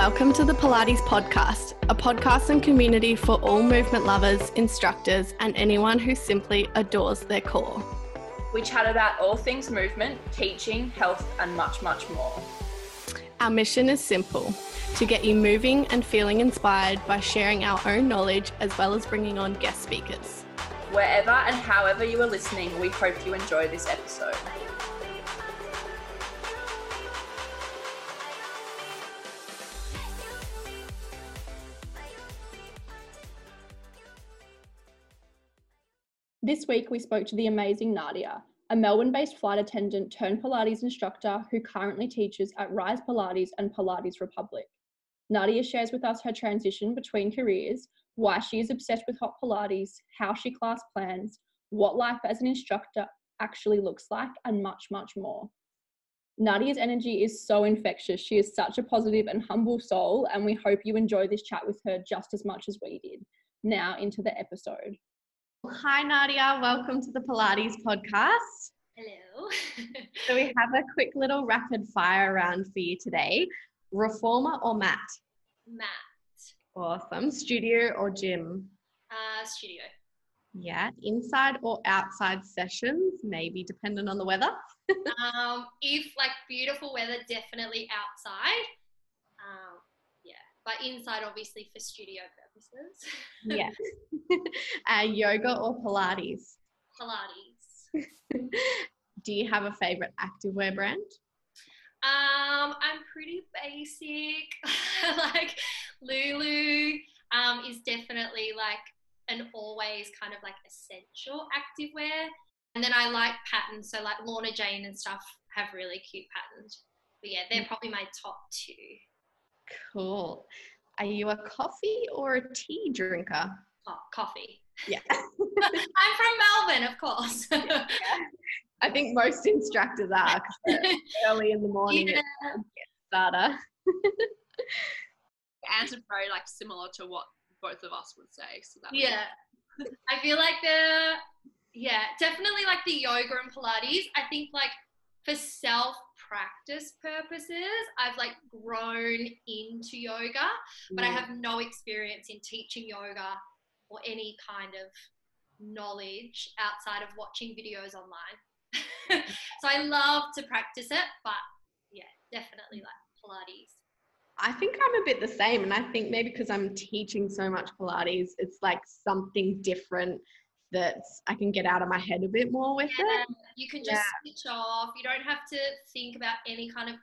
Welcome to the Pilates Podcast, a podcast and community for all movement lovers, instructors, and anyone who simply adores their core. We chat about all things movement, teaching, health, and much, much more. Our mission is simple to get you moving and feeling inspired by sharing our own knowledge as well as bringing on guest speakers. Wherever and however you are listening, we hope you enjoy this episode. This week, we spoke to the amazing Nadia, a Melbourne based flight attendant turned Pilates instructor who currently teaches at Rise Pilates and Pilates Republic. Nadia shares with us her transition between careers, why she is obsessed with hot Pilates, how she class plans, what life as an instructor actually looks like, and much, much more. Nadia's energy is so infectious. She is such a positive and humble soul, and we hope you enjoy this chat with her just as much as we did. Now, into the episode. Hi, Nadia. Welcome to the Pilates podcast. Hello. so, we have a quick little rapid fire round for you today reformer or mat? Mat. Awesome. Studio or gym? Uh, studio. Yeah. Inside or outside sessions? Maybe dependent on the weather. um, if like beautiful weather, definitely outside. Um, yeah, but inside obviously for studio purposes. yeah. uh, yoga or Pilates? Pilates. Do you have a favorite activewear brand? Um, I'm pretty basic. like Lulu um, is definitely like an always kind of like essential activewear. And then I like patterns, so like Lorna Jane and stuff have really cute patterns. But yeah, they're probably my top two. Cool. Are you a coffee or a tea drinker? Oh, coffee. Yeah. I'm from Melbourne, of course. yeah. I think most instructors are early in the morning. Yeah. Starter. answered very like similar to what both of us would say. So that yeah, I feel like the yeah definitely like the yoga and Pilates. I think like for self practice purposes, I've like grown into yoga, but I mm. have no experience in teaching yoga or any kind of knowledge outside of watching videos online. so I love to practice it, but yeah, definitely like Pilates. I think I'm a bit the same. And I think maybe because I'm teaching so much Pilates, it's like something different that I can get out of my head a bit more with yeah, it. You can just yeah. switch off. You don't have to think about any kind of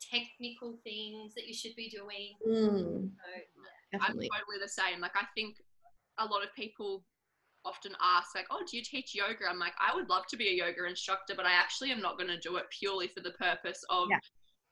technical things that you should be doing. Mm, so, yeah. I'm totally the same. Like I think a lot of people often ask like oh do you teach yoga i'm like i would love to be a yoga instructor but i actually am not going to do it purely for the purpose of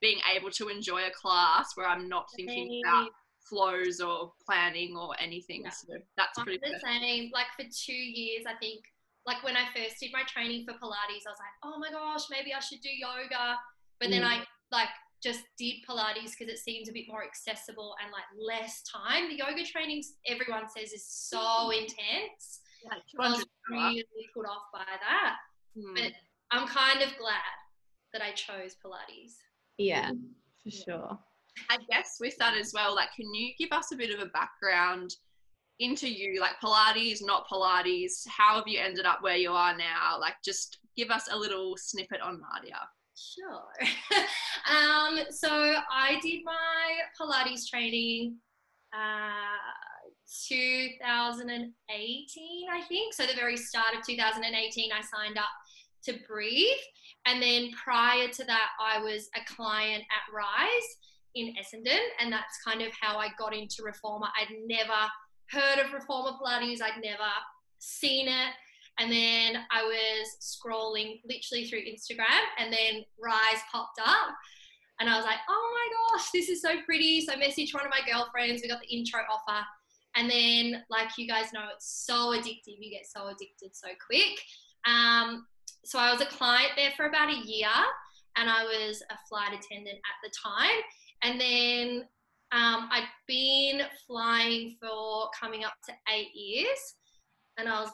being able to enjoy a class where i'm not thinking about flows or planning or anything yeah. so that's I'm pretty the same like for two years i think like when i first did my training for pilates i was like oh my gosh maybe i should do yoga but mm. then i like just did Pilates because it seems a bit more accessible and like less time. The yoga trainings everyone says is so intense. Like I was really put off by that. Hmm. But I'm kind of glad that I chose Pilates. Yeah, for sure. I guess with that as well, like, can you give us a bit of a background into you, like Pilates, not Pilates? How have you ended up where you are now? Like, just give us a little snippet on Nadia. Sure. um, so I did my Pilates training uh, 2018, I think. So the very start of 2018, I signed up to Breathe. And then prior to that, I was a client at Rise in Essendon. And that's kind of how I got into Reformer. I'd never heard of Reformer Pilates, I'd never seen it. And then I was scrolling literally through Instagram, and then Rise popped up. And I was like, oh my gosh, this is so pretty. So I messaged one of my girlfriends. We got the intro offer. And then, like you guys know, it's so addictive. You get so addicted so quick. Um, so I was a client there for about a year, and I was a flight attendant at the time. And then um, I'd been flying for coming up to eight years, and I was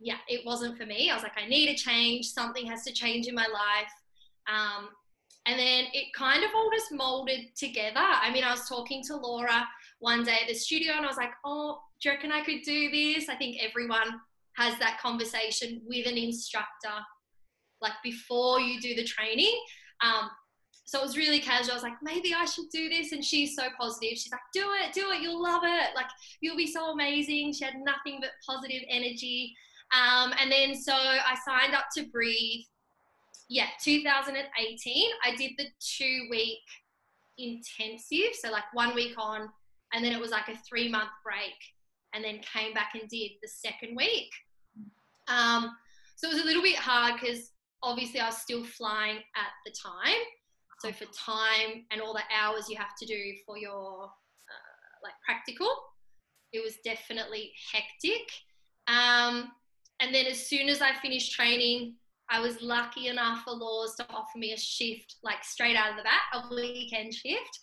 yeah, it wasn't for me. I was like, I need a change. Something has to change in my life. Um, And then it kind of all just molded together. I mean, I was talking to Laura one day at the studio and I was like, oh, do you reckon I could do this? I think everyone has that conversation with an instructor, like before you do the training. Um, so it was really casual. I was like, maybe I should do this. And she's so positive. She's like, do it, do it. You'll love it. Like, you'll be so amazing. She had nothing but positive energy. Um, and then so I signed up to Breathe. Yeah, 2018. I did the two week intensive. So, like, one week on, and then it was like a three month break. And then came back and did the second week. Um, so it was a little bit hard because obviously I was still flying at the time. So for time and all the hours you have to do for your uh, like practical, it was definitely hectic. Um, and then as soon as I finished training, I was lucky enough for Laws to offer me a shift like straight out of the bat, a weekend shift.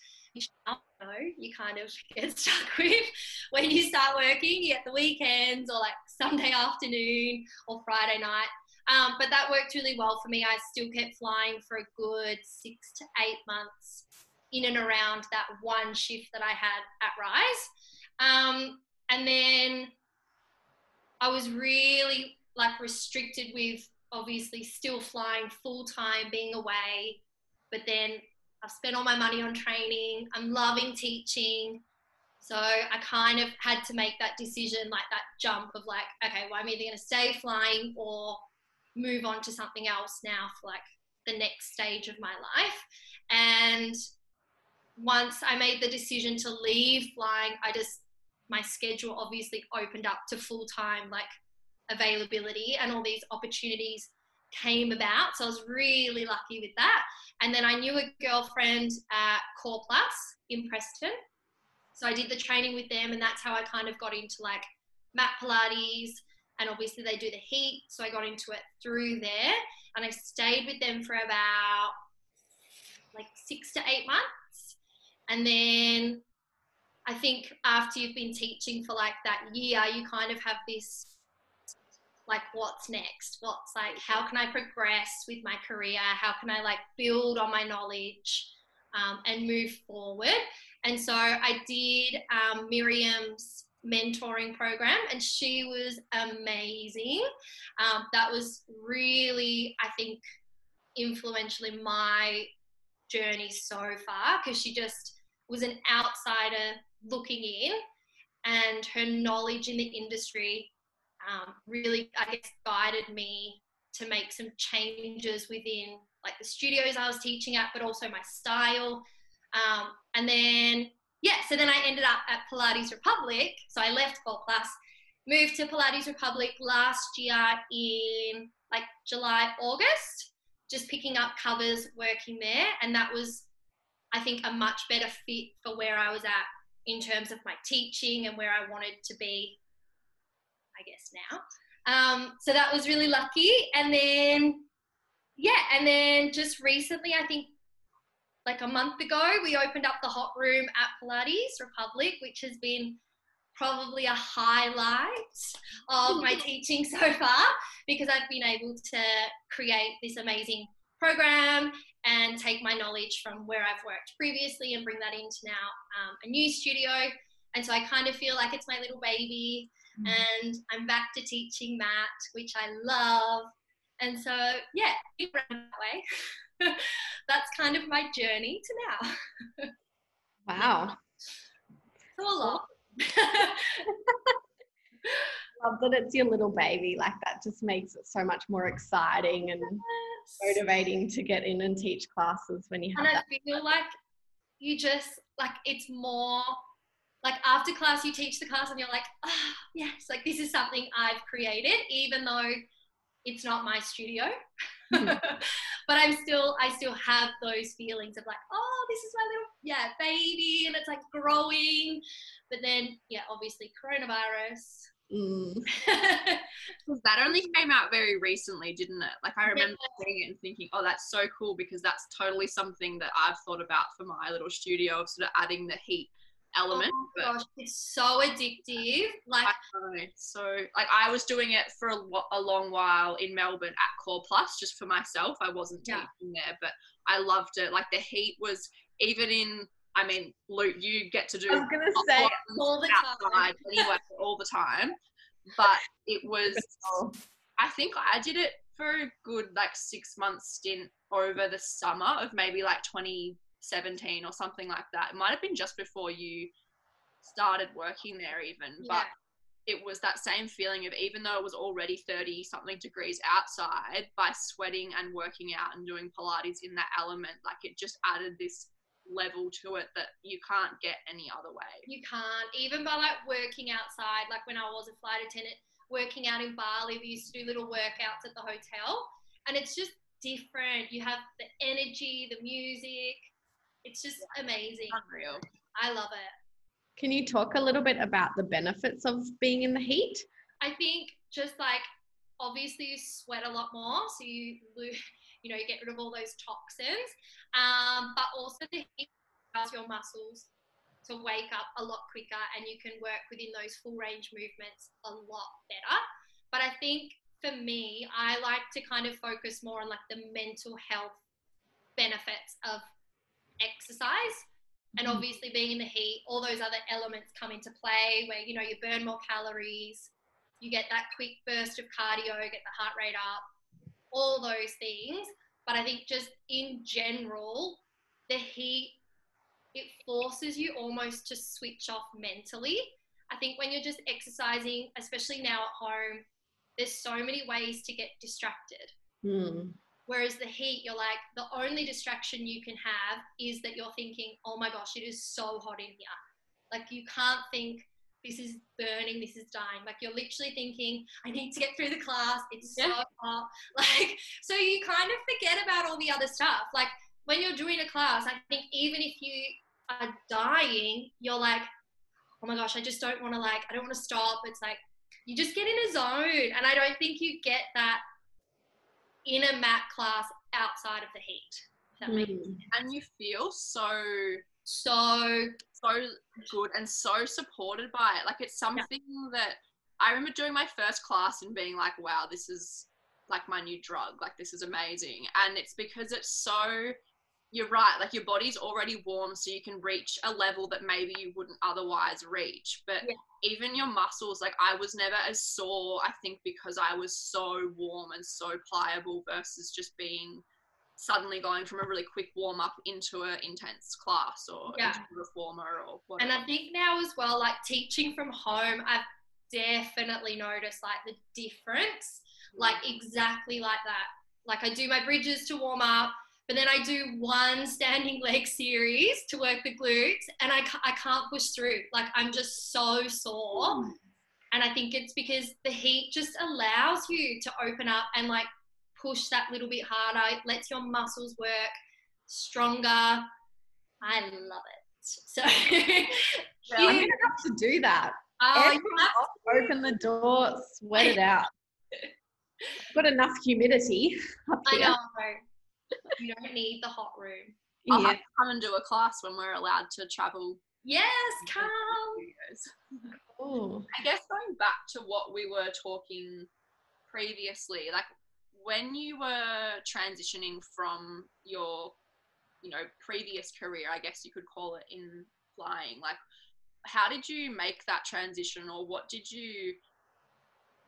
I know you kind of get stuck with when you start working. You get the weekends or like Sunday afternoon or Friday night. Um, but that worked really well for me. I still kept flying for a good six to eight months in and around that one shift that I had at Rise. Um, and then I was really like restricted with obviously still flying full time, being away. But then I've spent all my money on training. I'm loving teaching. So I kind of had to make that decision, like that jump of like, okay, well, I'm either going to stay flying or move on to something else now for like the next stage of my life. And once I made the decision to leave flying, I just, my schedule obviously opened up to full time like availability and all these opportunities came about. So I was really lucky with that. And then I knew a girlfriend at Core Plus in Preston. So I did the training with them, and that's how I kind of got into like mat Pilates, and obviously they do the heat so i got into it through there and i stayed with them for about like six to eight months. And then i think after you've been teaching for like that year you kind of have this like what's next? What's like how can i progress with my career? How can i like build on my knowledge um, and move forward? And so i did um, miriam's mentoring program and she was amazing. Um, that was really i think influential in my journey so far because she just was an outsider looking in and her knowledge in the industry um, really i guess guided me to make some changes within like the studios i was teaching at but also my style. Um, and then yeah, so then I ended up at Pilates Republic. So I left Core Plus, moved to Pilates Republic last year in like July, August, just picking up covers, working there. And that was, I think, a much better fit for where I was at in terms of my teaching and where I wanted to be, I guess, now. Um, so that was really lucky. And then, yeah, and then just recently, I think like a month ago, we opened up the hot room at Pilates Republic, which has been probably a highlight of my teaching so far because I've been able to create this amazing program and take my knowledge from where I've worked previously and bring that into now um, a new studio. And so I kind of feel like it's my little baby mm. and I'm back to teaching mat, which I love. And so, yeah, that way. that's kind of my journey to now. wow. So a lot. Love that it's your little baby. Like that just makes it so much more exciting and yes. motivating to get in and teach classes when you have and that. I feel like you just like it's more like after class you teach the class and you're like, oh, yes, like this is something I've created, even though it's not my studio. Mm-hmm. but I'm still, I still have those feelings of like, oh, this is my little, yeah, baby, and it's like growing. But then, yeah, obviously coronavirus. Mm. that only came out very recently, didn't it? Like I remember yeah. seeing it and thinking, oh, that's so cool because that's totally something that I've thought about for my little studio of sort of adding the heat Oh element. Oh my gosh, it's so addictive. Like so, like I was doing it for a, a, long while in Melbourne at Core Plus just for myself. I wasn't yeah. teaching there, but I loved it. Like the heat was even in. I mean, Luke, you get to do I was gonna say all the time. anyway all the time, but it was. Oh. I think I did it for a good like six month stint over the summer of maybe like 2017 or something like that. It might have been just before you started working there, even, but it was that same feeling of even though it was already 30 something degrees outside, by sweating and working out and doing Pilates in that element, like it just added this level to it that you can't get any other way. You can't. Even by like working outside, like when I was a flight attendant, working out in Bali, we used to do little workouts at the hotel. And it's just different. You have the energy, the music. It's just amazing. Unreal. I love it. Can you talk a little bit about the benefits of being in the heat? I think just like obviously you sweat a lot more, so you lose, you know, you get rid of all those toxins. Um, but also the heat allows your muscles to wake up a lot quicker, and you can work within those full range movements a lot better. But I think for me, I like to kind of focus more on like the mental health benefits of exercise and Mhm. obviously being in the heat all those other elements come into play where you know you burn more calories you get that quick burst of cardio get the heart rate up all those things but i think just in general the heat it forces you almost to switch off mentally i think when you're just exercising especially now at home there's so many ways to get distracted Hmm. Whereas the heat, you're like, the only distraction you can have is that you're thinking, oh my gosh, it is so hot in here. Like, you can't think, this is burning, this is dying. Like, you're literally thinking, I need to get through the class, it's so hot. Like, so you kind of forget about all the other stuff. Like, when you're doing a class, I think even if you are dying, you're like, oh my gosh, I just don't want to, like, I don't want to stop. It's like, you just get in a zone. And I don't think you get that in a mat class outside of the heat. If that makes Hmm. And you feel so so so good and so supported by it. Like it's something that I remember doing my first class and being like, wow, this is like my new drug. Like this is amazing. And it's because it's so you're right, like your body's already warm so you can reach a level that maybe you wouldn't otherwise reach. But Yeah. even your muscles, like I was never as sore, I think because I was so warm and so pliable versus just being suddenly going from a really quick warm up into an intense class or Yeah. into a reformer or and. I think now as well, like teaching from home, I've definitely noticed like the difference, like mm. exactly like that. Like I do my bridges to warm up, but then I do one standing leg series to work the glutes, and I, I can't push through. Like I'm just so sore. Hmm. And I think it's because the heat just allows you to open up and like push that little bit harder. It lets your muscles work stronger. I love it. So, I'm gonna have to do that. oh, Every you have Open the door, sweat it out. Got enough humidity up I here. know. You don't need the hot room. I'll Yeah. have to come and do a class when we're allowed to travel. Yes, come. studios. I guess going back to what we were talking previously, like when you were transitioning from your, you know, previous career, I guess you could call it in flying, like how did you make that transition or what did you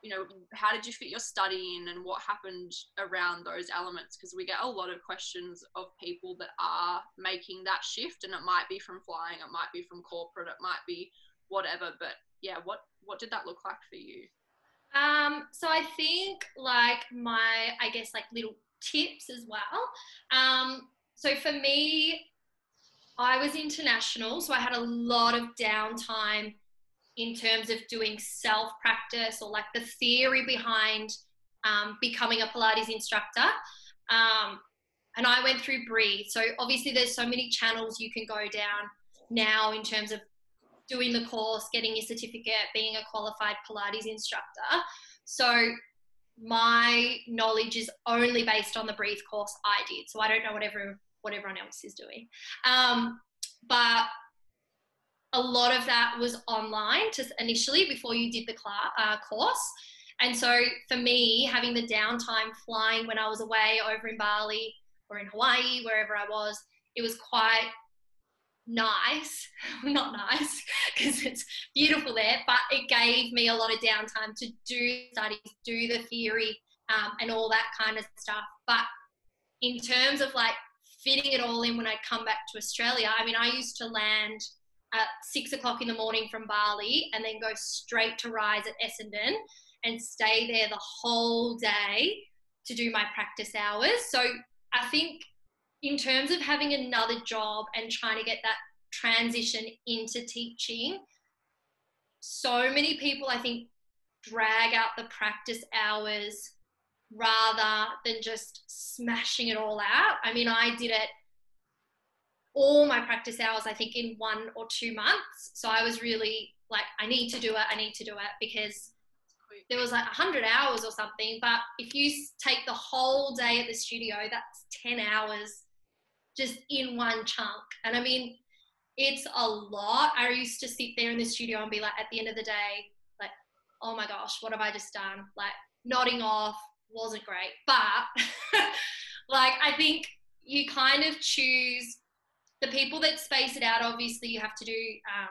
you know how did you fit your study in and what happened around those elements because we get a lot of questions of people that are making that shift and it might be from flying it might be from corporate it might be whatever but yeah what what did that look like for you Um, so I think like my, I guess like little tips as well. Um, so for me, I was international, so I had a lot of downtime in terms of doing self practice or like the theory behind um, becoming a Pilates instructor. Um, and I went through Breathe. So obviously, there's so many channels you can go down now in terms of doing the course, getting your certificate, being a qualified Pilates instructor. So my knowledge is only based on the Breathe course I did. So I don't know what everyone, what everyone else is doing. Um, but a lot of that was online just initially before you did the class, uh, course. And so for me, having the downtime flying when I was away over in Bali, or in Hawaii, wherever I was, it was quite nice. Not nice because it's beautiful there, but it gave me a lot of downtime to do studies, do the theory, um, and all that kind of stuff. But in terms of like fitting it all in when I come back to Australia, I mean, I used to land at six o'clock in the morning from Bali and then go straight to Rise at Essendon and stay there the whole day to do my practice hours. So I think in terms of having another job and trying to get that transition into teaching, so many people I think drag out the practice hours rather than just smashing it all out. I mean, I did it all my practice hours, I think, in one or two months. So I was really like, I need to do it, I need to do it because there was like 100 hours or something. But if you take the whole day at the studio, that's 10 hours just in one chunk. And I mean, it's a lot. I used to sit there in the studio and be like, at the end of the day, like, oh my gosh, what have I just done? Like, nodding off wasn't great. But like, I think you kind of choose the people that space it out. Obviously, you have to do. Um,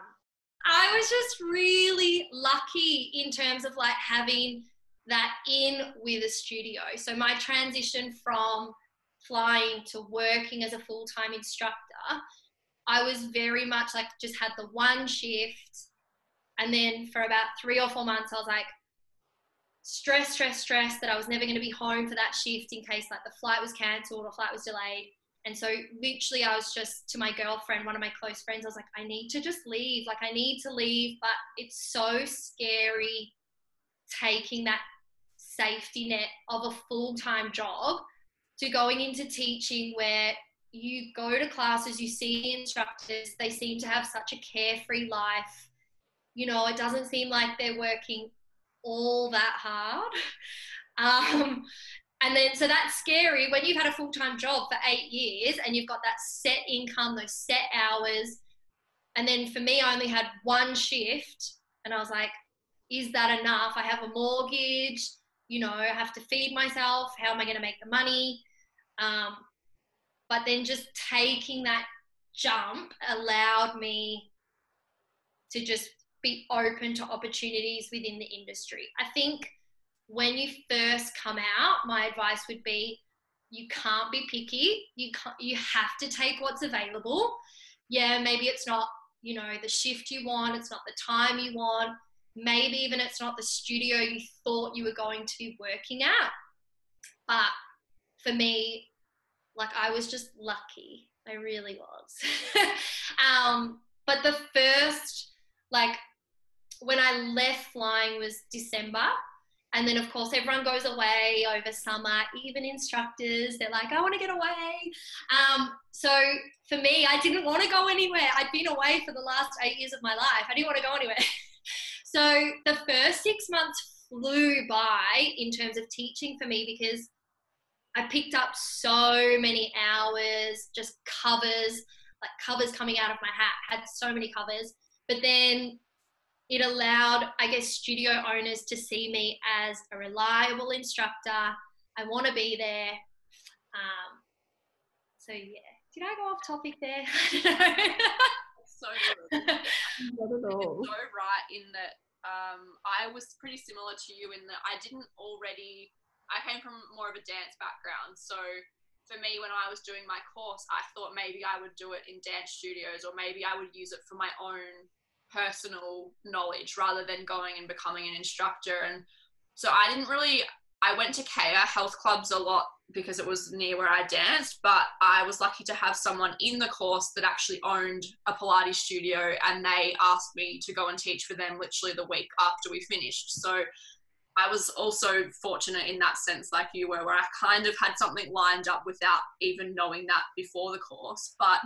I was just really lucky in terms of like having that in with a studio. So my transition from flying to working as a full time instructor, I was very much like just had the one shift. And then for about three or four months, I was like, stress, stress, stress that I was never going to be home for that shift in case like the flight was cancelled or flight was delayed. And so literally I was just to my girlfriend, one of my close friends, I was like, I need to just leave. Like I need to leave, but it's so scary taking that safety net of a full-time job to going into teaching where you go to classes, you see the instructors, they seem to have such a carefree life. You know, it doesn't seem like they're working all that hard. Um, and then, so that's scary when you've had a full time job for eight years and you've got that set income, those set hours. And then for me, I only had one shift. And I was like, is that enough? I have a mortgage, you know, I have to feed myself. How am I going to make the money? Um, but then just taking that jump allowed me to just be open to opportunities within the industry. I think when you first come out, my advice would be you can't be picky. You you have to take what's available. Yeah, maybe it's not, you know, the shift you want, it's not the time you want. Maybe even it's not the studio you thought you were going to be working at. But for me, like I was just lucky. I really was. um, but the first, like when I left flying was December. And then, of course, everyone goes away over summer, even instructors. They're like, I want to get away. Um, so for me, I didn't want to go anywhere. I'd been away for the last eight years of my life. I didn't want to go anywhere. so the first six months flew by in terms of teaching for me because I picked up so many hours, just covers, like covers coming out of my hat, had so many covers. But then it allowed, I guess, studio owners to see me as a reliable instructor. I want to be there. Um, so yeah, did I go off topic there? so good. Not at all. so right in that um, I was pretty similar to you in that I didn't already. I came from more of a dance background, so for me, when I was doing my course, I thought maybe I would do it in dance studios, or maybe I would use it for my own personal knowledge rather than going and becoming an instructor. And so I didn't really, I went to Kea health clubs a lot because it was near where I danced, but I was lucky to have someone in the course that actually owned a Pilates studio and they asked me to go and teach for them literally the week after we finished. So I was also fortunate in that sense, like you were, where I kind of had something lined up without even knowing that before the course. But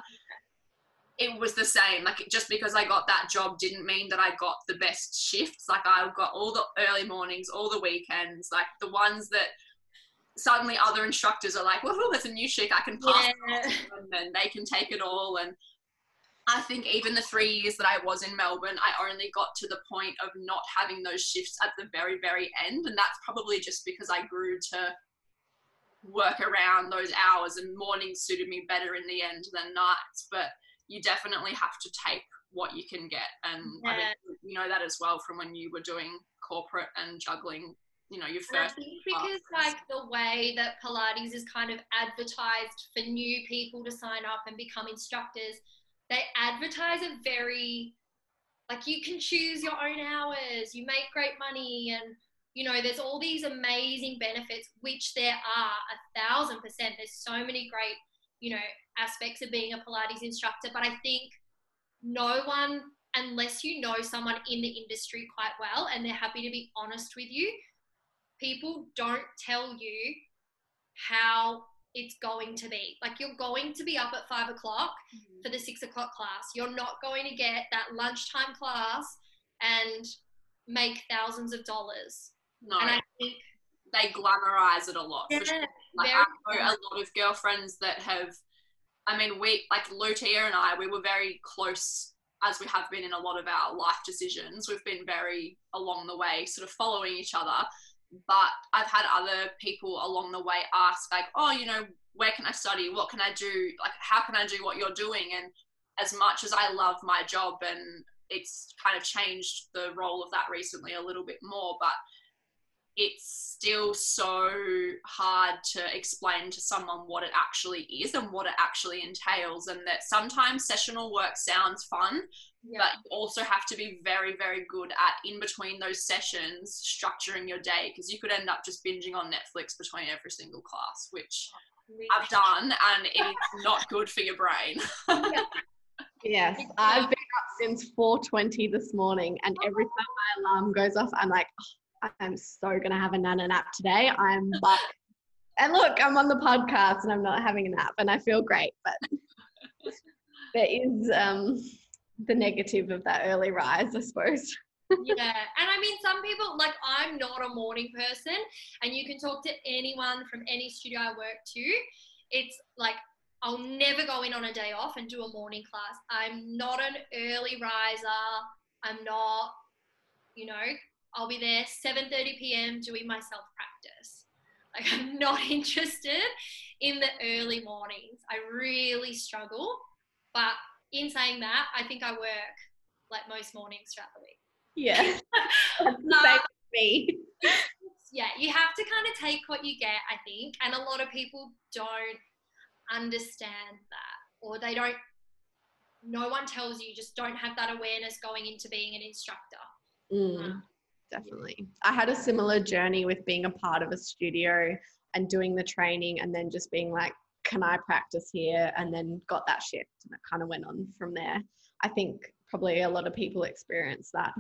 it was the same. Like just because I got that job didn't mean that I got the best shifts. Like I got all the early mornings, all the weekends, like the ones that suddenly other instructors are like, "Well, there's a new chick I can pass yeah. them, and they can take it all." And I think even the three years that I was in Melbourne, I only got to the point of not having those shifts at the very, very end, and that's probably just because I grew to work around those hours and mornings suited me better in the end than nights but you definitely have to take what you can get and I Yeah. think you know that as well from when you were doing corporate and juggling you know your And I first think because like the way that Pilates is kind of advertised for new people to sign up and become instructors, they advertise it very like you can choose your own hours, you make great money, and you know there's all these amazing benefits, which there are a thousand percent. There's so many great you know aspects of being a Pilates instructor, but I think no one unless you know someone in the industry quite well and they're happy to be honest with you people don't tell you how it's going to be. Like you're going to be up at five o'clock mm-hmm. for the six o'clock class. You're not going to get that lunchtime class and make thousands of dollars. no And I think they glamorize it a lot for sure. Like I know a lot of girlfriends that have, I mean, we like Lutia and I, we were very close as we have been in a lot of our life decisions. We've been very along the way, sort of following each other. But I've had other people along the way ask, like, oh, you know, where can I study? What can I do? Like, how can I do what you're doing? And as much as I love my job and it's kind of changed the role of that recently a little bit more, but it's still so hard to explain to someone what it actually is and what it actually entails and that sometimes sessional work sounds fun yeah. but you also have to be very very good at in between those sessions structuring your day because you could end up just binging on netflix between every single class which i've done and it is not good for your brain Yes, I've been up since 4:20 this morning, and every time my alarm goes off, I'm like, oh, I'm so gonna have a nana nap today. I'm back. and look, I'm on the podcast and I'm not having a nap, and I feel great. But there is um, the negative of that early rise, I suppose. yeah and i mean some people like i'm not a morning person and you can talk to anyone from any studio i work to it's like i'll never go in on a day off and do a morning class i'm not an early riser i'm not you know i'll be there 7.30 p.m doing my self practice like i'm not interested in the early mornings i really struggle but in saying that i think i work like most mornings throughout the week Yeah, that's the same with me. yeah, you have to kind of take what you get, I think. And a lot of people don't understand that, or they don't, no one tells you, just don't have that awareness going into being an instructor. Mm, definitely. I had a similar journey with being a part of a studio and doing the training and then just being like, can I practice here? And then got that shift and it kind of went on from there. I think probably a lot of people experience that.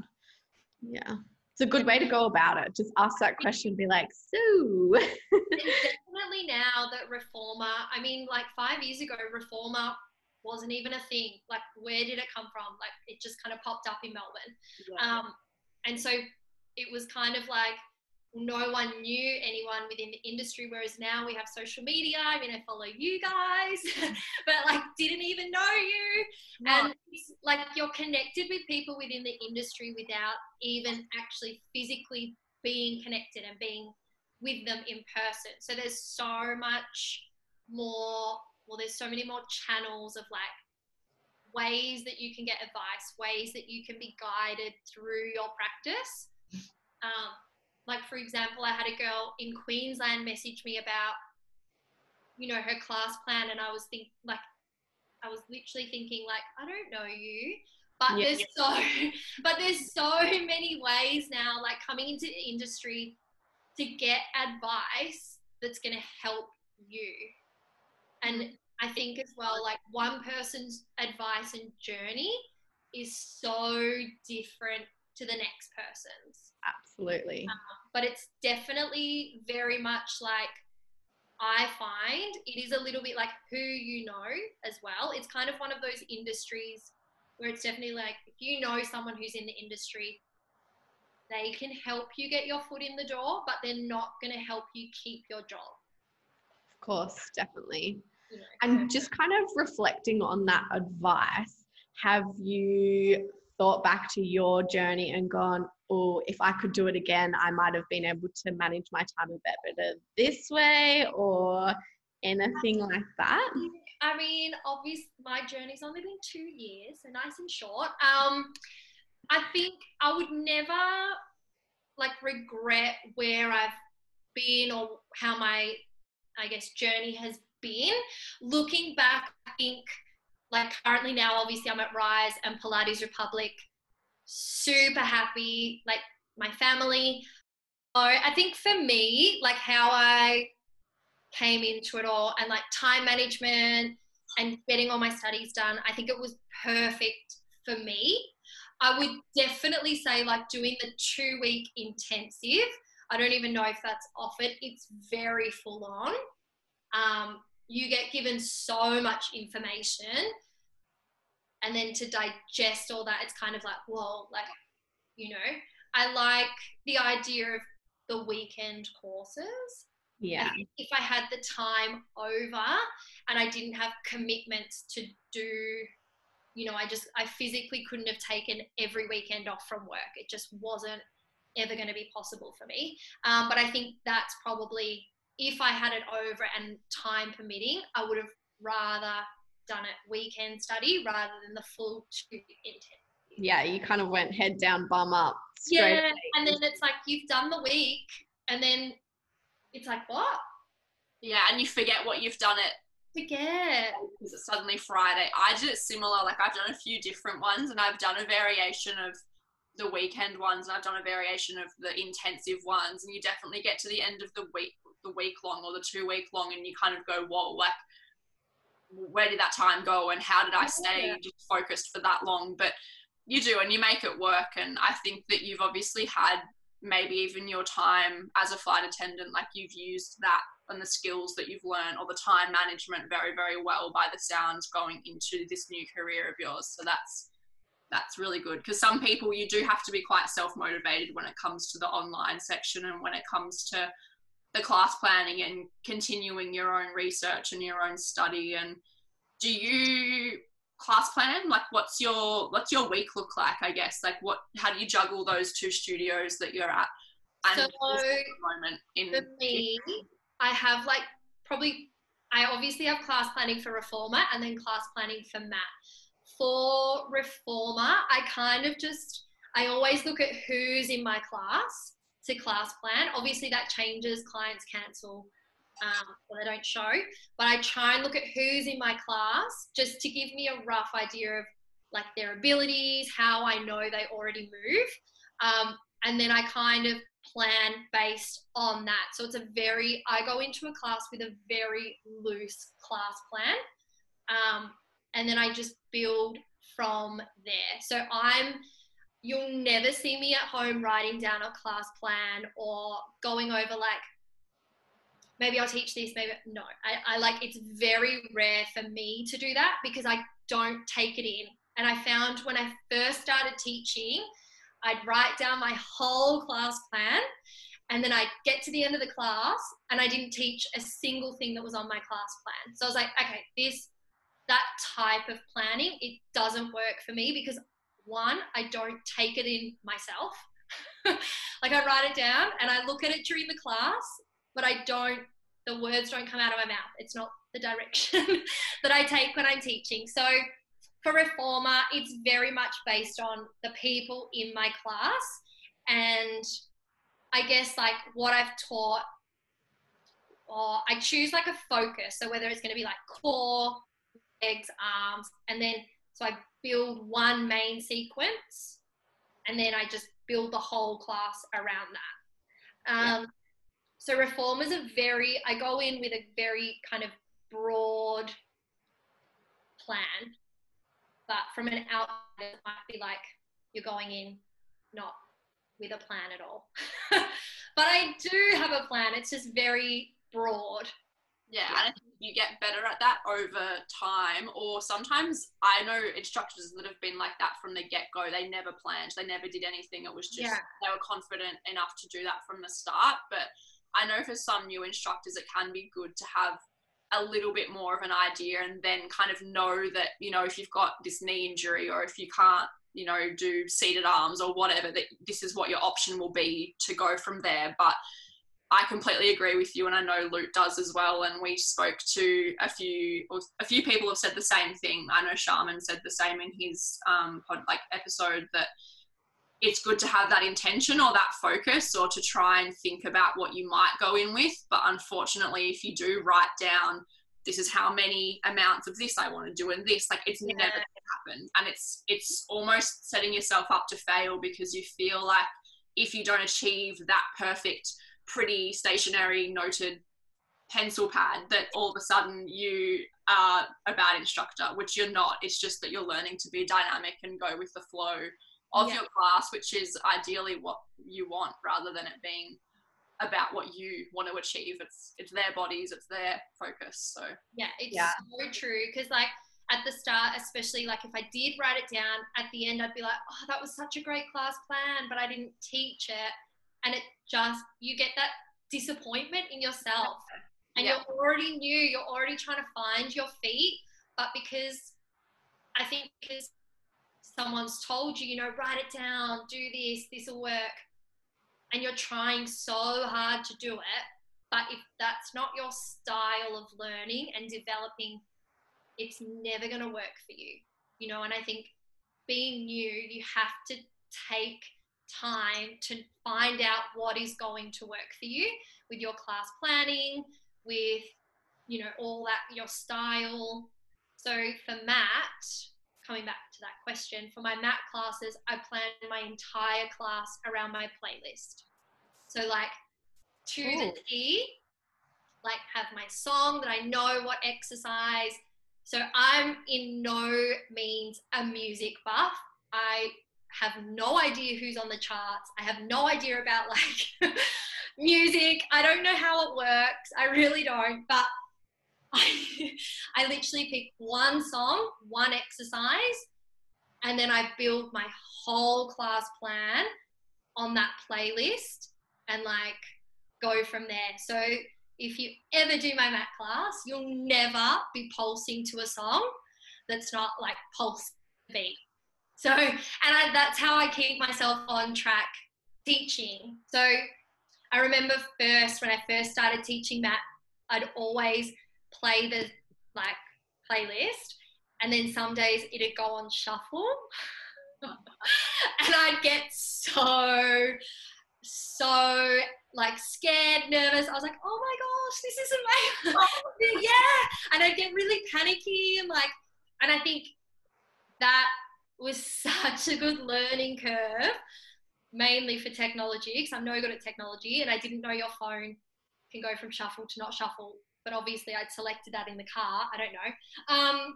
Yeah. It's a good way to go about it. Just ask that question, be like, so definitely now that reformer, I mean, like five years ago, reformer wasn't even a thing. Like, where did it come from? Like, it just kind of popped up in Melbourne. Um, and so it was kind of like no one knew anyone within the industry, whereas now we have social media. I mean, I follow you guys, but like didn't even know you. And like you're connected with people within the industry without even actually physically being connected and being with them in person. So there's so much more, well, there's so many more channels of like ways that you can get advice, ways that you can be guided through your practice. Um, like, for example, I had a girl in Queensland message me about, you know, her class plan, and I was think like, I was literally thinking like, I don't know you, but Yeah. there's so, but there's so many ways now, like coming into the industry to get advice that's going to help you. And I think as well, like one person's advice and journey is so different to the next person's. absolutely. Um, but it's definitely very much like I find it is a little bit like who you know as well. It's kind of one of those industries where it's definitely like if you know someone who's in the industry, they can help you get your foot in the door, but they're not going to help you keep your job. Of course, definitely. You know? And just kind of reflecting on that advice, have you thought back to your journey and gone, oh, if I could do it again, I might have been able to manage my time a bit better this way or anything like that? I mean, obviously, my journey's only been two years, so nice and short. Um, I think I would never like regret where I've been or how my, I guess, journey has been. Looking back, I think like currently now, obviously, I'm at Rise and Pilates Republic. Super happy, like my family. So I think for me, like how I came into it all and like time management and getting all my studies done, I think it was perfect for me. I would definitely say like doing the two week intensive. I don't even know if that's offered. It's very full on. Um, you get given so much information and then to digest all that it's kind of like whoa like you know i like the idea of the weekend courses. Yeah. If i had the time over and i didn't have commitments to do you know i just i physically couldn't have taken every weekend off from work. It just wasn't ever going to be possible for me. Um, but i think that's probably if I had it over and time permitting, I would have rather done it weekend study rather than the full two intensive. Yeah, you kind of went head down, bum up. yeah, away. and then it's like you've done the week, and then it's like what? Yeah, and you forget what you've done it. Forget because it's suddenly Friday. I did it similar. Like I've done a few different ones, and I've done a variation of the weekend ones, and I've done a variation of the intensive ones. And you definitely get to the end of the week the week long or the two week long and you kind of go whoa like where did that time go and how did i stay yeah. just focused for that long but you do and you make it work and i think that you've obviously had maybe even your time as a flight attendant like you've used that and the skills that you've learned or the time management very very well by the sounds going into this new career of yours so that's that's really good because some people you do have to be quite self motivated when it comes to the online section and when it comes to the class planning and continuing your own research and your own study. And do you class plan? Like what's your what's your week look like i guess? Like what how do you juggle those two studios that you're at and so moment in for me i have like probably i obviously have class planning for reformer and then class planning for mat for reformer i kind of just i always look at who's in my class to class plan. Obviously, that changes. Clients cancel um, they don't show. But I try and look at who's in my class just to give me a rough idea of like their abilities, how I know they already move. Um, and then I kind of plan based on that. So it's a very, I go into a class with a very loose class plan. Um, and then I just build from there. So I'm you'll never see me at home writing down a class plan or going over like maybe I'll teach this, maybe no. I, I like it's very rare for me to do that because I don't take it in. And I found when I first started teaching, I'd write down my whole class plan and then I'd get to the end of the class and I didn't teach a single thing that was on my class plan. So I was like, okay, this that type of planning, it doesn't work for me because one, I don't take it in myself. like I write it down and I look at it during the class, but I don't, the words don't come out of my mouth. It's not the direction that I take when I'm teaching. So for Reformer, it's very much based on the people in my class and I guess like what I've taught or I choose like a focus. So whether it's going to be like core, arms, and then so I build one main sequence and then I just build the whole class around that. Um, yeah. So reformers are very, I go in with a very kind of broad plan, but from an outsider, it might be like you're going in not with a plan at all. but I do have a plan, it's just very broad. Yeah, yeah. and you get better at that over time. Or sometimes I know instructors that have been like that from the get go. They never planned, they never did anything. It was just yeah. they were confident enough to do that from the start. But I know for some new instructors, it can be good to have a little bit more of an idea and then kind of know that, you know, if you've got this knee injury or if you can't you know, do seated arms or whatever, that this is what your option will be to go from there. But I completely agree with you, and I know Luke does as well. And we spoke to a few, a few people have said the same thing. I know Sharman said the same in his um, pod, like episode that it's good to have that intention or that focus, or to try and think about what you might go in with. But unfortunately, if you do write down, this is how many amounts of this I want to do, and this, like it's yeah. never going to happen, and it's it's almost setting yourself up to fail because you feel like if you don't achieve that perfect pretty stationary noted pencil pad that all of a sudden you are a bad instructor, which you're not. It's just that you're learning to be dynamic and go with the flow of yeah. your class, which is ideally what you want rather than it being about what you want to achieve. It's it's their bodies, it's their focus. So yeah, it's yeah. so true. Because like at the start, especially like if I did write it down, at the end I'd be like, oh, that was such a great class plan, but I didn't teach it and it just you get that disappointment in yourself and yeah. you're already new you're already trying to find your feet but because i think because someone's told you you know write it down do this this will work and you're trying so hard to do it but if that's not your style of learning and developing it's never going to work for you you know and i think being new you have to take time to find out what is going to work for you with your class planning, with you know all that your style. So for mat, coming back to that question, for my mat classes, I plan my entire class around my playlist. So like to Ooh. the T, like have my song that I know what exercise. So I'm in no means a music buff. I have no idea who's on the charts. I have no idea about like music. I don't know how it works. I really don't. But I, I literally pick one song, one exercise, and then I build my whole class plan on that playlist and like go from there. So if you ever do my mat class, you'll never be pulsing to a song that's not like pulse beat. So, and I, that's how I keep myself on track teaching. So, I remember first when I first started teaching that, I'd always play the like playlist, and then some days it'd go on shuffle, and I'd get so so like scared, nervous. I was like, oh my gosh, this isn't my yeah, and I'd get really panicky and like, and I think that was such a good learning curve, mainly for technology, because I'm no good at technology and I didn't know your phone can go from shuffle to not shuffle. But obviously, I'd selected that in the car. I don't know. Um,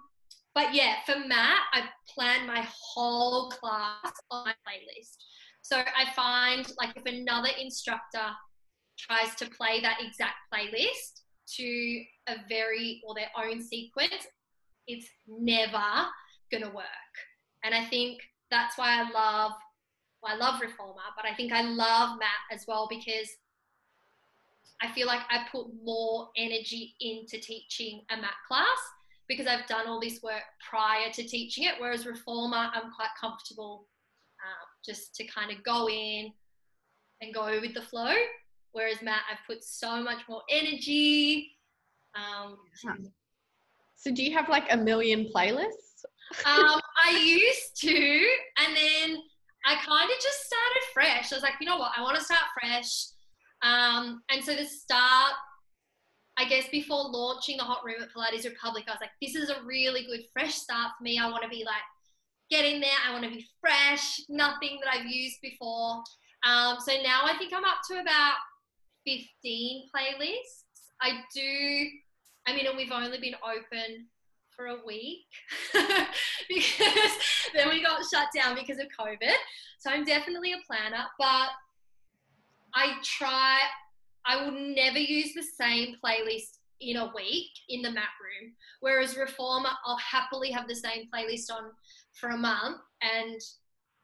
but yeah, for mat, I plan my whole class on my playlist. So I find like if another instructor tries to play that exact playlist to a very or their own sequence, it's never gonna work. And I think that's why I love, well, I love Reformer, but I think I love mat as well because I feel like I put more energy into teaching a mat class because I've done all this work prior to teaching it. Whereas Reformer, I'm quite comfortable um, just to kind of go in and go with the flow. Whereas mat, I've put so much more energy. Um, so, do you have like a million playlists? um, I used to, and then I kind of just started fresh. I was like, you know what, I want to start fresh. Um, and so the start, I guess, before launching the hot room at Pilates Republic, I was like, this is a really good fresh start for me. I want to be like, get in there. I want to be fresh, nothing that I've used before. Um, so now I think I'm up to about 15 playlists. I do, I mean, and we've only been open for a week because then we got shut down because of COVID. So I'm definitely a planner, but I try, I will never use the same playlist in a week in the mat room. Whereas Reformer, I'll happily have the same playlist on for a month and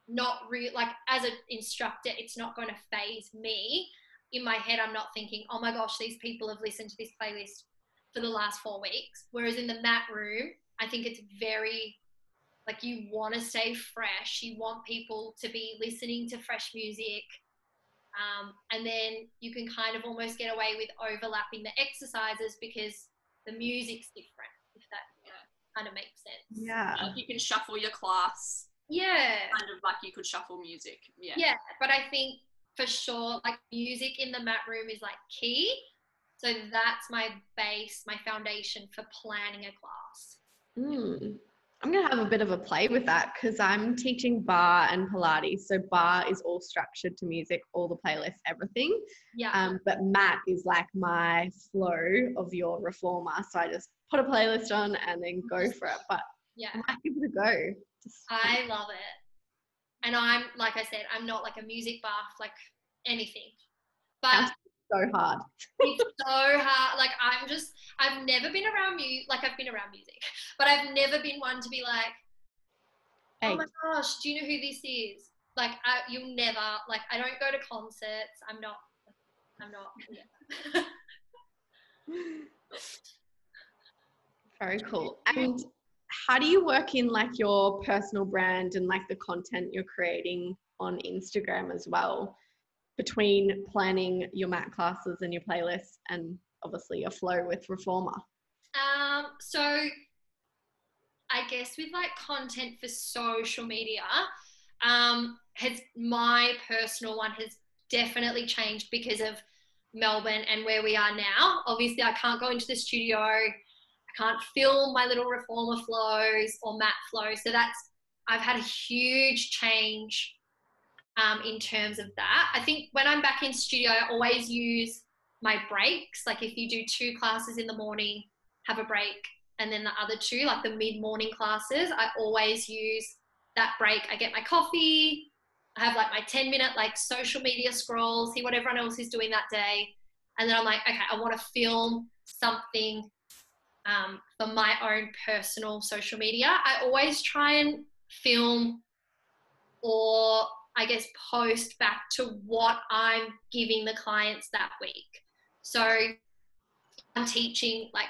not really like as an instructor, it's not going to phase me. In my head, I'm not thinking, oh my gosh, these people have listened to this playlist for the last four weeks. Whereas in the mat room, I think it's very like you want to stay fresh you want people to be listening to fresh music um, and then you can kind of almost get away with overlapping the exercises because the music's different if that kind of makes sense Yeah. Like you can shuffle your class, yeah kind of like you could shuffle music. Yeah. yeah but i think for sure like music in the mat room is like key so that's my base my foundation for planning a class Mm. I'm going to have a bit of a play with that because I'm teaching barre and Pilates. So, barre is all structured to music, all the playlists, everything. yeah Um, but mat is like my flow of your reformer. So, I just put a playlist on and then go for it. But yeah I might give it a go. Just, I love it. And I'm, like I said, I'm not like a music buff, like anything. But so hard. it's so hard. Like, I'm just, I've never been around music, like, I've been around music, but I've never been one to be like, oh Hey, oh my gosh, do you know who this is? Like, I, you'll never, like, I don't go to concerts. I'm not, I'm not, very cool. And how do you work in like your personal brand and like the content you're creating on Instagram as well between planning your mat classes and your playlists and obviously your flow with reformer? Um, so I guess with like content for social media, um, has my personal one has definitely changed because of Melbourne and where we are now. Obviously, I can't go into the studio. I can't film my little reformer flows or mat flows. So that's I've had a huge change um, in terms of that. I think when I'm back in studio, I always use my breaks. Like if you do two classes in the morning, have a break, and then the other two, like the mid morning classes, I always use that break. I get my coffee, I have like my 10 minute like social media scroll, see what everyone else is doing that day. And then I'm like, okay, I want to film something um, for my own personal social media. I always try and film or I guess post back to what I'm giving the clients that week. So I'm teaching like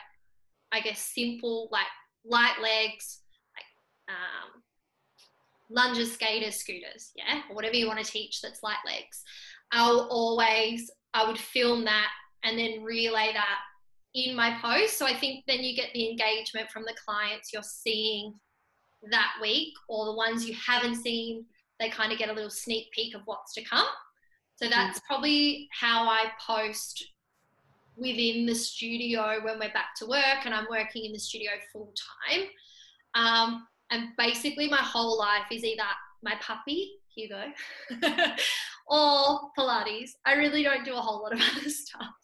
I guess simple like light legs, like um, lunges, skaters, scooters, yeah, or whatever you want to teach that's light legs. I'll always I would film that and then relay that in my post. So I think then you get the engagement from the clients you're seeing that week, or the ones you haven't seen, they kind of get a little sneak peek of what's to come. So that's probably how I post within the studio when we're back to work and I'm working in the studio full time. Um, and basically, my whole life is either my puppy, Hugo, or Pilates. I really don't do a whole lot of other stuff.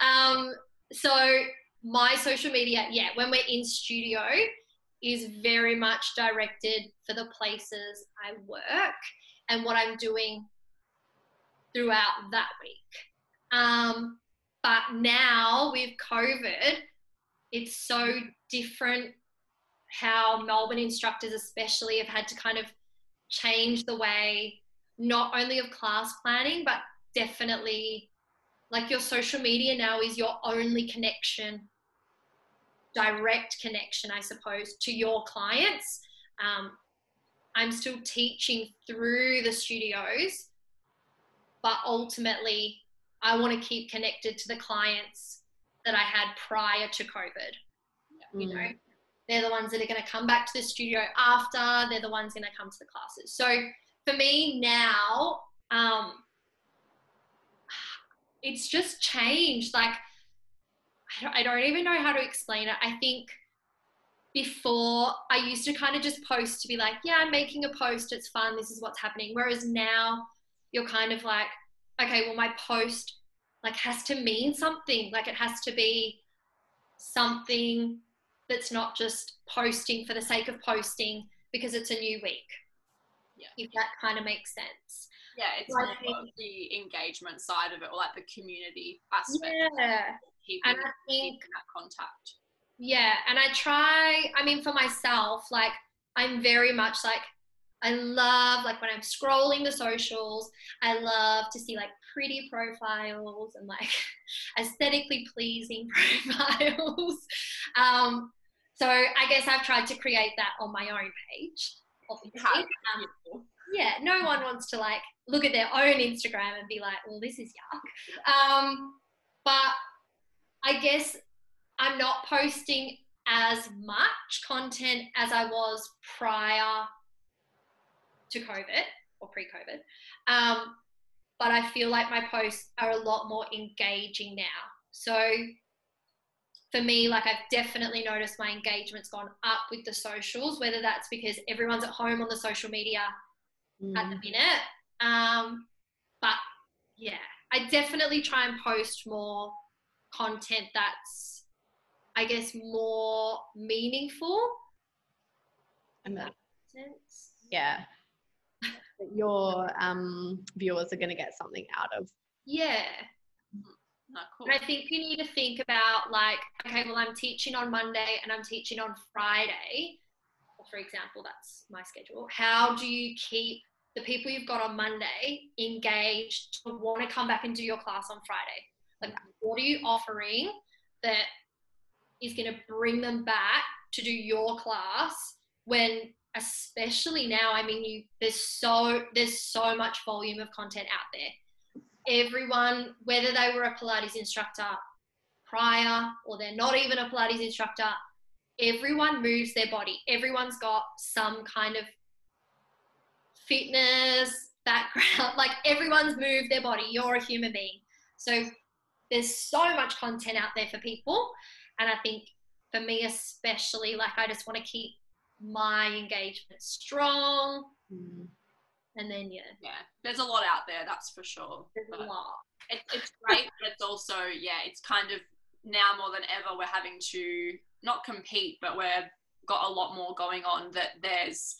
Um, so, my social media, yeah, when we're in studio, is very much directed for the places I work and what I'm doing throughout that week. Um, but now with COVID, it's so different how Melbourne instructors, especially, have had to kind of change the way not only of class planning, but definitely like your social media now is your only connection, direct connection, I suppose, to your clients. Um, I'm still teaching through the studios, but ultimately, I want to keep connected to the clients that I had prior to COVID. You know, they're the ones that are going to come back to the studio after, they're the ones going to come to the classes. So for me now, um, it's just changed. Like, I don't, I don't even know how to explain it. I think before I used to kind of just post to be like, yeah, I'm making a post, it's fun, this is what's happening. Whereas now you're kind of like, okay, well, my post like has to mean something. Like it has to be something that's not just posting for the sake of posting because it's a new week. Yeah. If that kind of makes sense. Yeah, it's more of the engagement side of it, or like the community aspect. Yeah. Keeping, And I think that contact. Yeah, and I try, I mean, for myself, like, I'm very much like, I love, like, when I'm scrolling the socials, I love to see, like, pretty profiles and, like, aesthetically pleasing profiles. Um, so I guess I've tried to create that on my own page. Obviously. Um, yeah, no one wants to like look at their own Instagram and be like, well, this is yuck. Um, but I guess I'm not posting as much content as I was prior to COVID or pre COVID. Um, but I feel like my posts are a lot more engaging now. So for me, like I've definitely noticed my engagement's gone up with the socials, whether that's because everyone's at home on the social media mm. at the minute. Um, but yeah, I definitely try and post more content that's, I guess, more meaningful. And that sense. Yeah. Your um, viewers are going to get something out of. Yeah. Not cool. And I think you need to think about like, okay, well, I'm teaching on Monday and I'm teaching on Friday. For example, that's my schedule. How do you keep the people you've got on Monday engaged to want to come back and do your class on Friday? Like, what are you offering that is going to bring them back to do your class when especially now i mean you there's so there's so much volume of content out there everyone, whether they were a Pilates instructor prior or they're not even a Pilates instructor, everyone moves their body. Everyone's got some kind of fitness background. Like everyone's moved their body. You're a human being. So there's so much content out there for people. And I think for me, especially, like I just want to keep my engagement strong. Mm and then yeah yeah there's a lot out there that's for sure there's a lot it, it's great but it's also yeah it's kind of now more than ever we're having to not compete but we're got a lot more going on that there's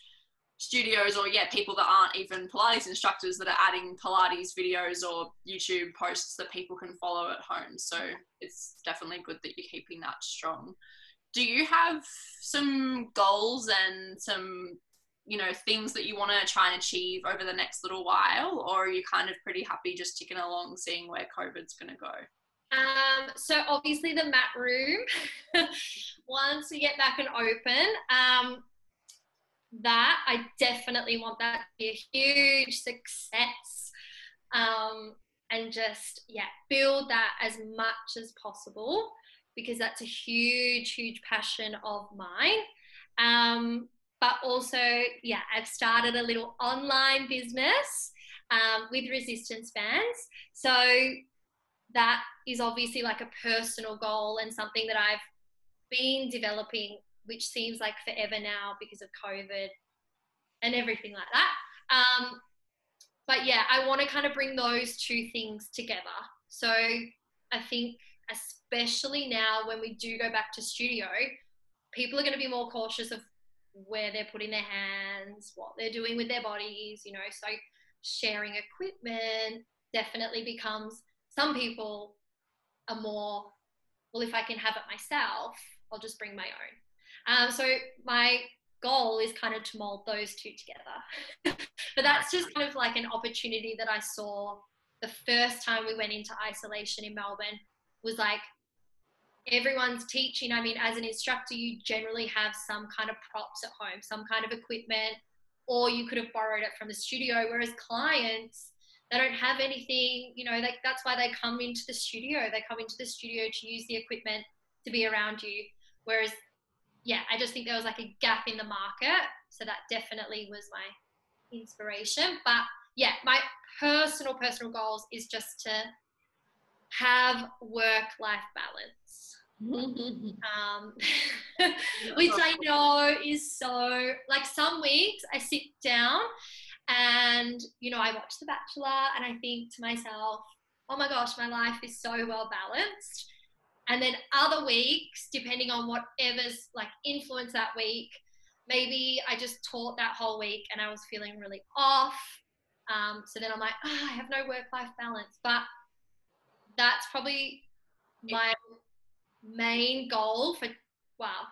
studios or yeah people that aren't even pilates instructors that are adding pilates videos or youtube posts that people can follow at home. So it's definitely good that you're keeping that strong. Do you have some goals and some you know things that you want to try and achieve over the next little while? Or are you kind of pretty happy just ticking along seeing where covid's going to go? Um, so obviously the mat room once we get back and open um, that i definitely want that to be a huge success um, and just yeah build that as much as possible because that's a huge huge passion of mine um, but also, yeah, I've started a little online business um, with resistance bands. So that is obviously like a personal goal and something that I've been developing, which seems like forever now because of COVID and everything like that. Um, but yeah, I want to kind of bring those two things together. So I think, especially now when we do go back to studio, people are going to be more cautious of where they're putting their hands, what they're doing with their bodies, you know. So sharing equipment definitely becomes some people are more, well, if I can have it myself, I'll just bring my own. Um, so my goal is kind of to mold those two together. but that's just kind of like an opportunity that I saw the first time we went into isolation in Melbourne was like everyone's teaching. I mean, as an instructor, you generally have some kind of props at home, some kind of equipment, or you could have borrowed it from the studio. Whereas clients, they don't have anything, you know, that's why they come into the studio. They come into the studio to use the equipment to be around you. Whereas, yeah, I just think there was like a gap in the market. So that definitely was my inspiration. But yeah, my personal, personal goals is just to have work life balance um, which I know is so like some weeks I sit down and you know I watch The Bachelor and I think to myself, oh my gosh, my life is so well balanced. And then other weeks, depending on whatever's like influence that week, maybe I just taught that whole week and I was feeling really off. Um, so then I'm like, oh, I have no work life balance. But that's probably my main goal for wow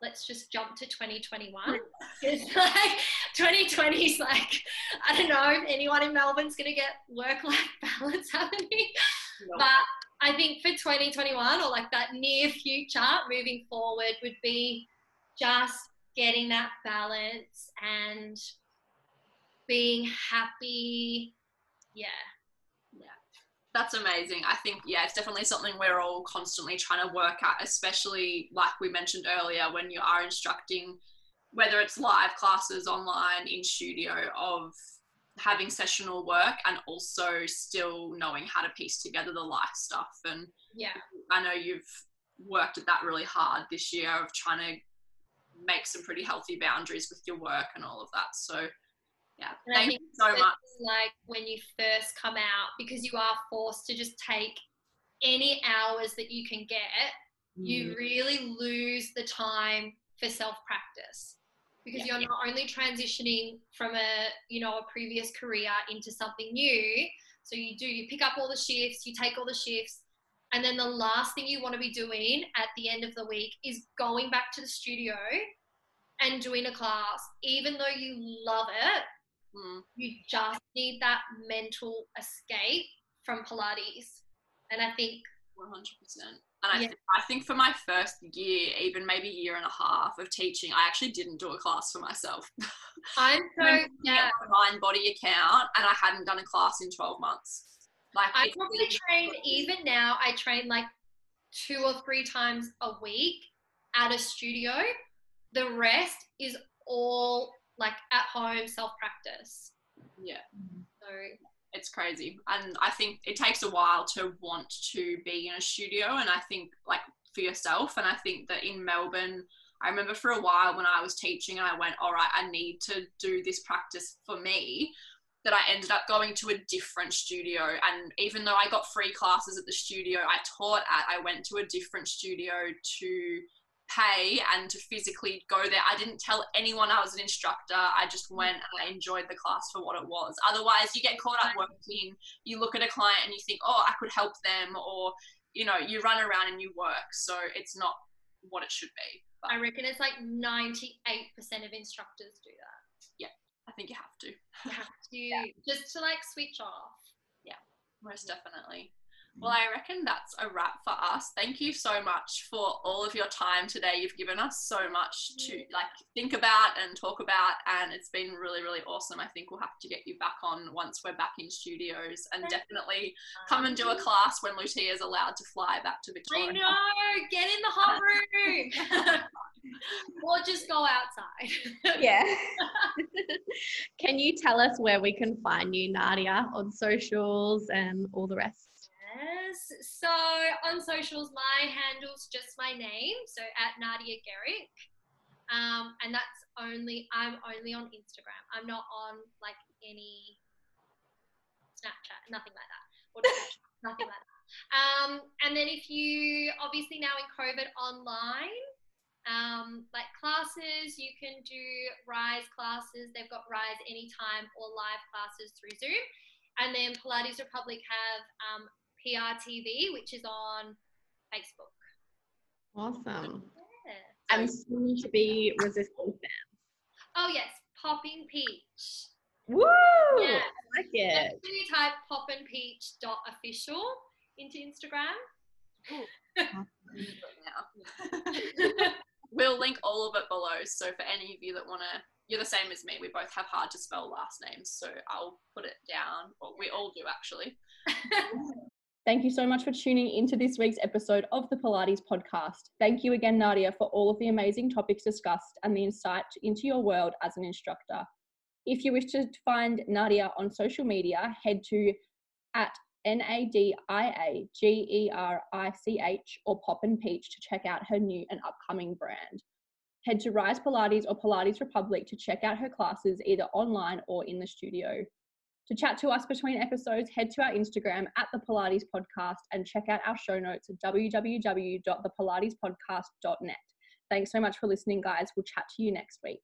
let's just jump to 2021 it's like 2020 is like i don't know if anyone in melbourne's going to get work life balance happening but I think for 2021 or like that near future moving forward would be just getting that balance and being happy. Yeah. Yeah. That's amazing. I think, yeah, it's definitely something we're all constantly trying to work at, especially like we mentioned earlier, when you are instructing, whether it's live classes, online, in studio, of having sessional work and also still knowing how to piece together the life stuff. And Yeah. I know you've worked at that really hard this year of trying to make some pretty healthy boundaries with your work and all of that. So, yeah, And thank you so much. Like when you first come out, because you are forced to just take any hours that you can get, Mm. you really lose the time for self practice because you're not only transitioning from a you know a previous career into something new so you do you pick up all the shifts you take all the shifts and then the last thing you want to be doing at the end of the week is going back to the studio and doing a class even though you love it Mm. you just need that mental escape from pilates and i think One hundred percent. And I, Yeah. th- I think for my first year, even maybe year and a half of teaching, I actually didn't do a class for myself. i'm so yeah my Mindbody account, and I hadn't done a class in twelve months. Like I probably really- train even now. I train like two or three times a week at a studio. The rest is all like at home self practice. Yeah, So it's crazy, and I think it takes a while to want to be in a studio, and I think like for yourself, and I think that in Melbourne. I remember for a while when I was teaching and I went, all right, I need to do this practice for me. That I ended up going to a different studio. And even though I got free classes at the studio I taught at, I went to a different studio to pay and to physically go there. I didn't tell anyone I was an instructor. I just went and I enjoyed the class for what it was. Otherwise, you get caught up working, you look at a client and you think, oh, I could help them, or, you know, you run around and you work. So it's not what it should be. But I reckon it's like 98% of instructors do that. Yeah, I think you have to. You have to just to like switch off. Yeah, most definitely. Well, I reckon that's a wrap for us. Thank you so much for all of your time today. You've given us so much to like think about and talk about, and it's been really, really awesome. I think we'll have to get you back on once we're back in studios, and definitely come and do a class when Lucia is allowed to fly back to Victoria. I Victoria. know. Get in the hot room, or just go outside. Yeah. can you tell us where we can find you, Nadia, on socials and all the rest? Yes. So on socials, my handle's just my name, so at Nadia Gehrich. Um, and that's only I'm only on Instagram. I'm not on like any Snapchat, nothing like that. Or nothing like that. Um, and then if you obviously now in COVID online, um, like classes, you can do Rise classes. They've got Rise anytime or live classes through Zoom. And then Pilates Republic have um, PRTV, which is on Facebook. Awesome. Yeah. And soon to be resistance band. Oh yes, Popping Peach. Woo! Yeah. I like it. When you type poppin peach dot official into Instagram. now. we'll link all of it below. So for any of you that want to, you're the same as me. We both have hard to spell last names, so I'll put it down. Well, we all do actually. Thank you so much for tuning into this week's episode of the Pilates podcast. Thank you again, Nadia, for all of the amazing topics discussed and the insight into your world as an instructor. If you wish to find Nadia on social media, head to at N A D I A G E R I C H or Poppin Peach to check out her new and upcoming brand. Head to Rise Pilates or Pilates Republic to check out her classes either online or in the studio. To chat to us between episodes, head to our Instagram at the Pilates Podcast and check out our show notes at www.thepilatespodcast.net. Thanks so much for listening, guys. We'll chat to you next week.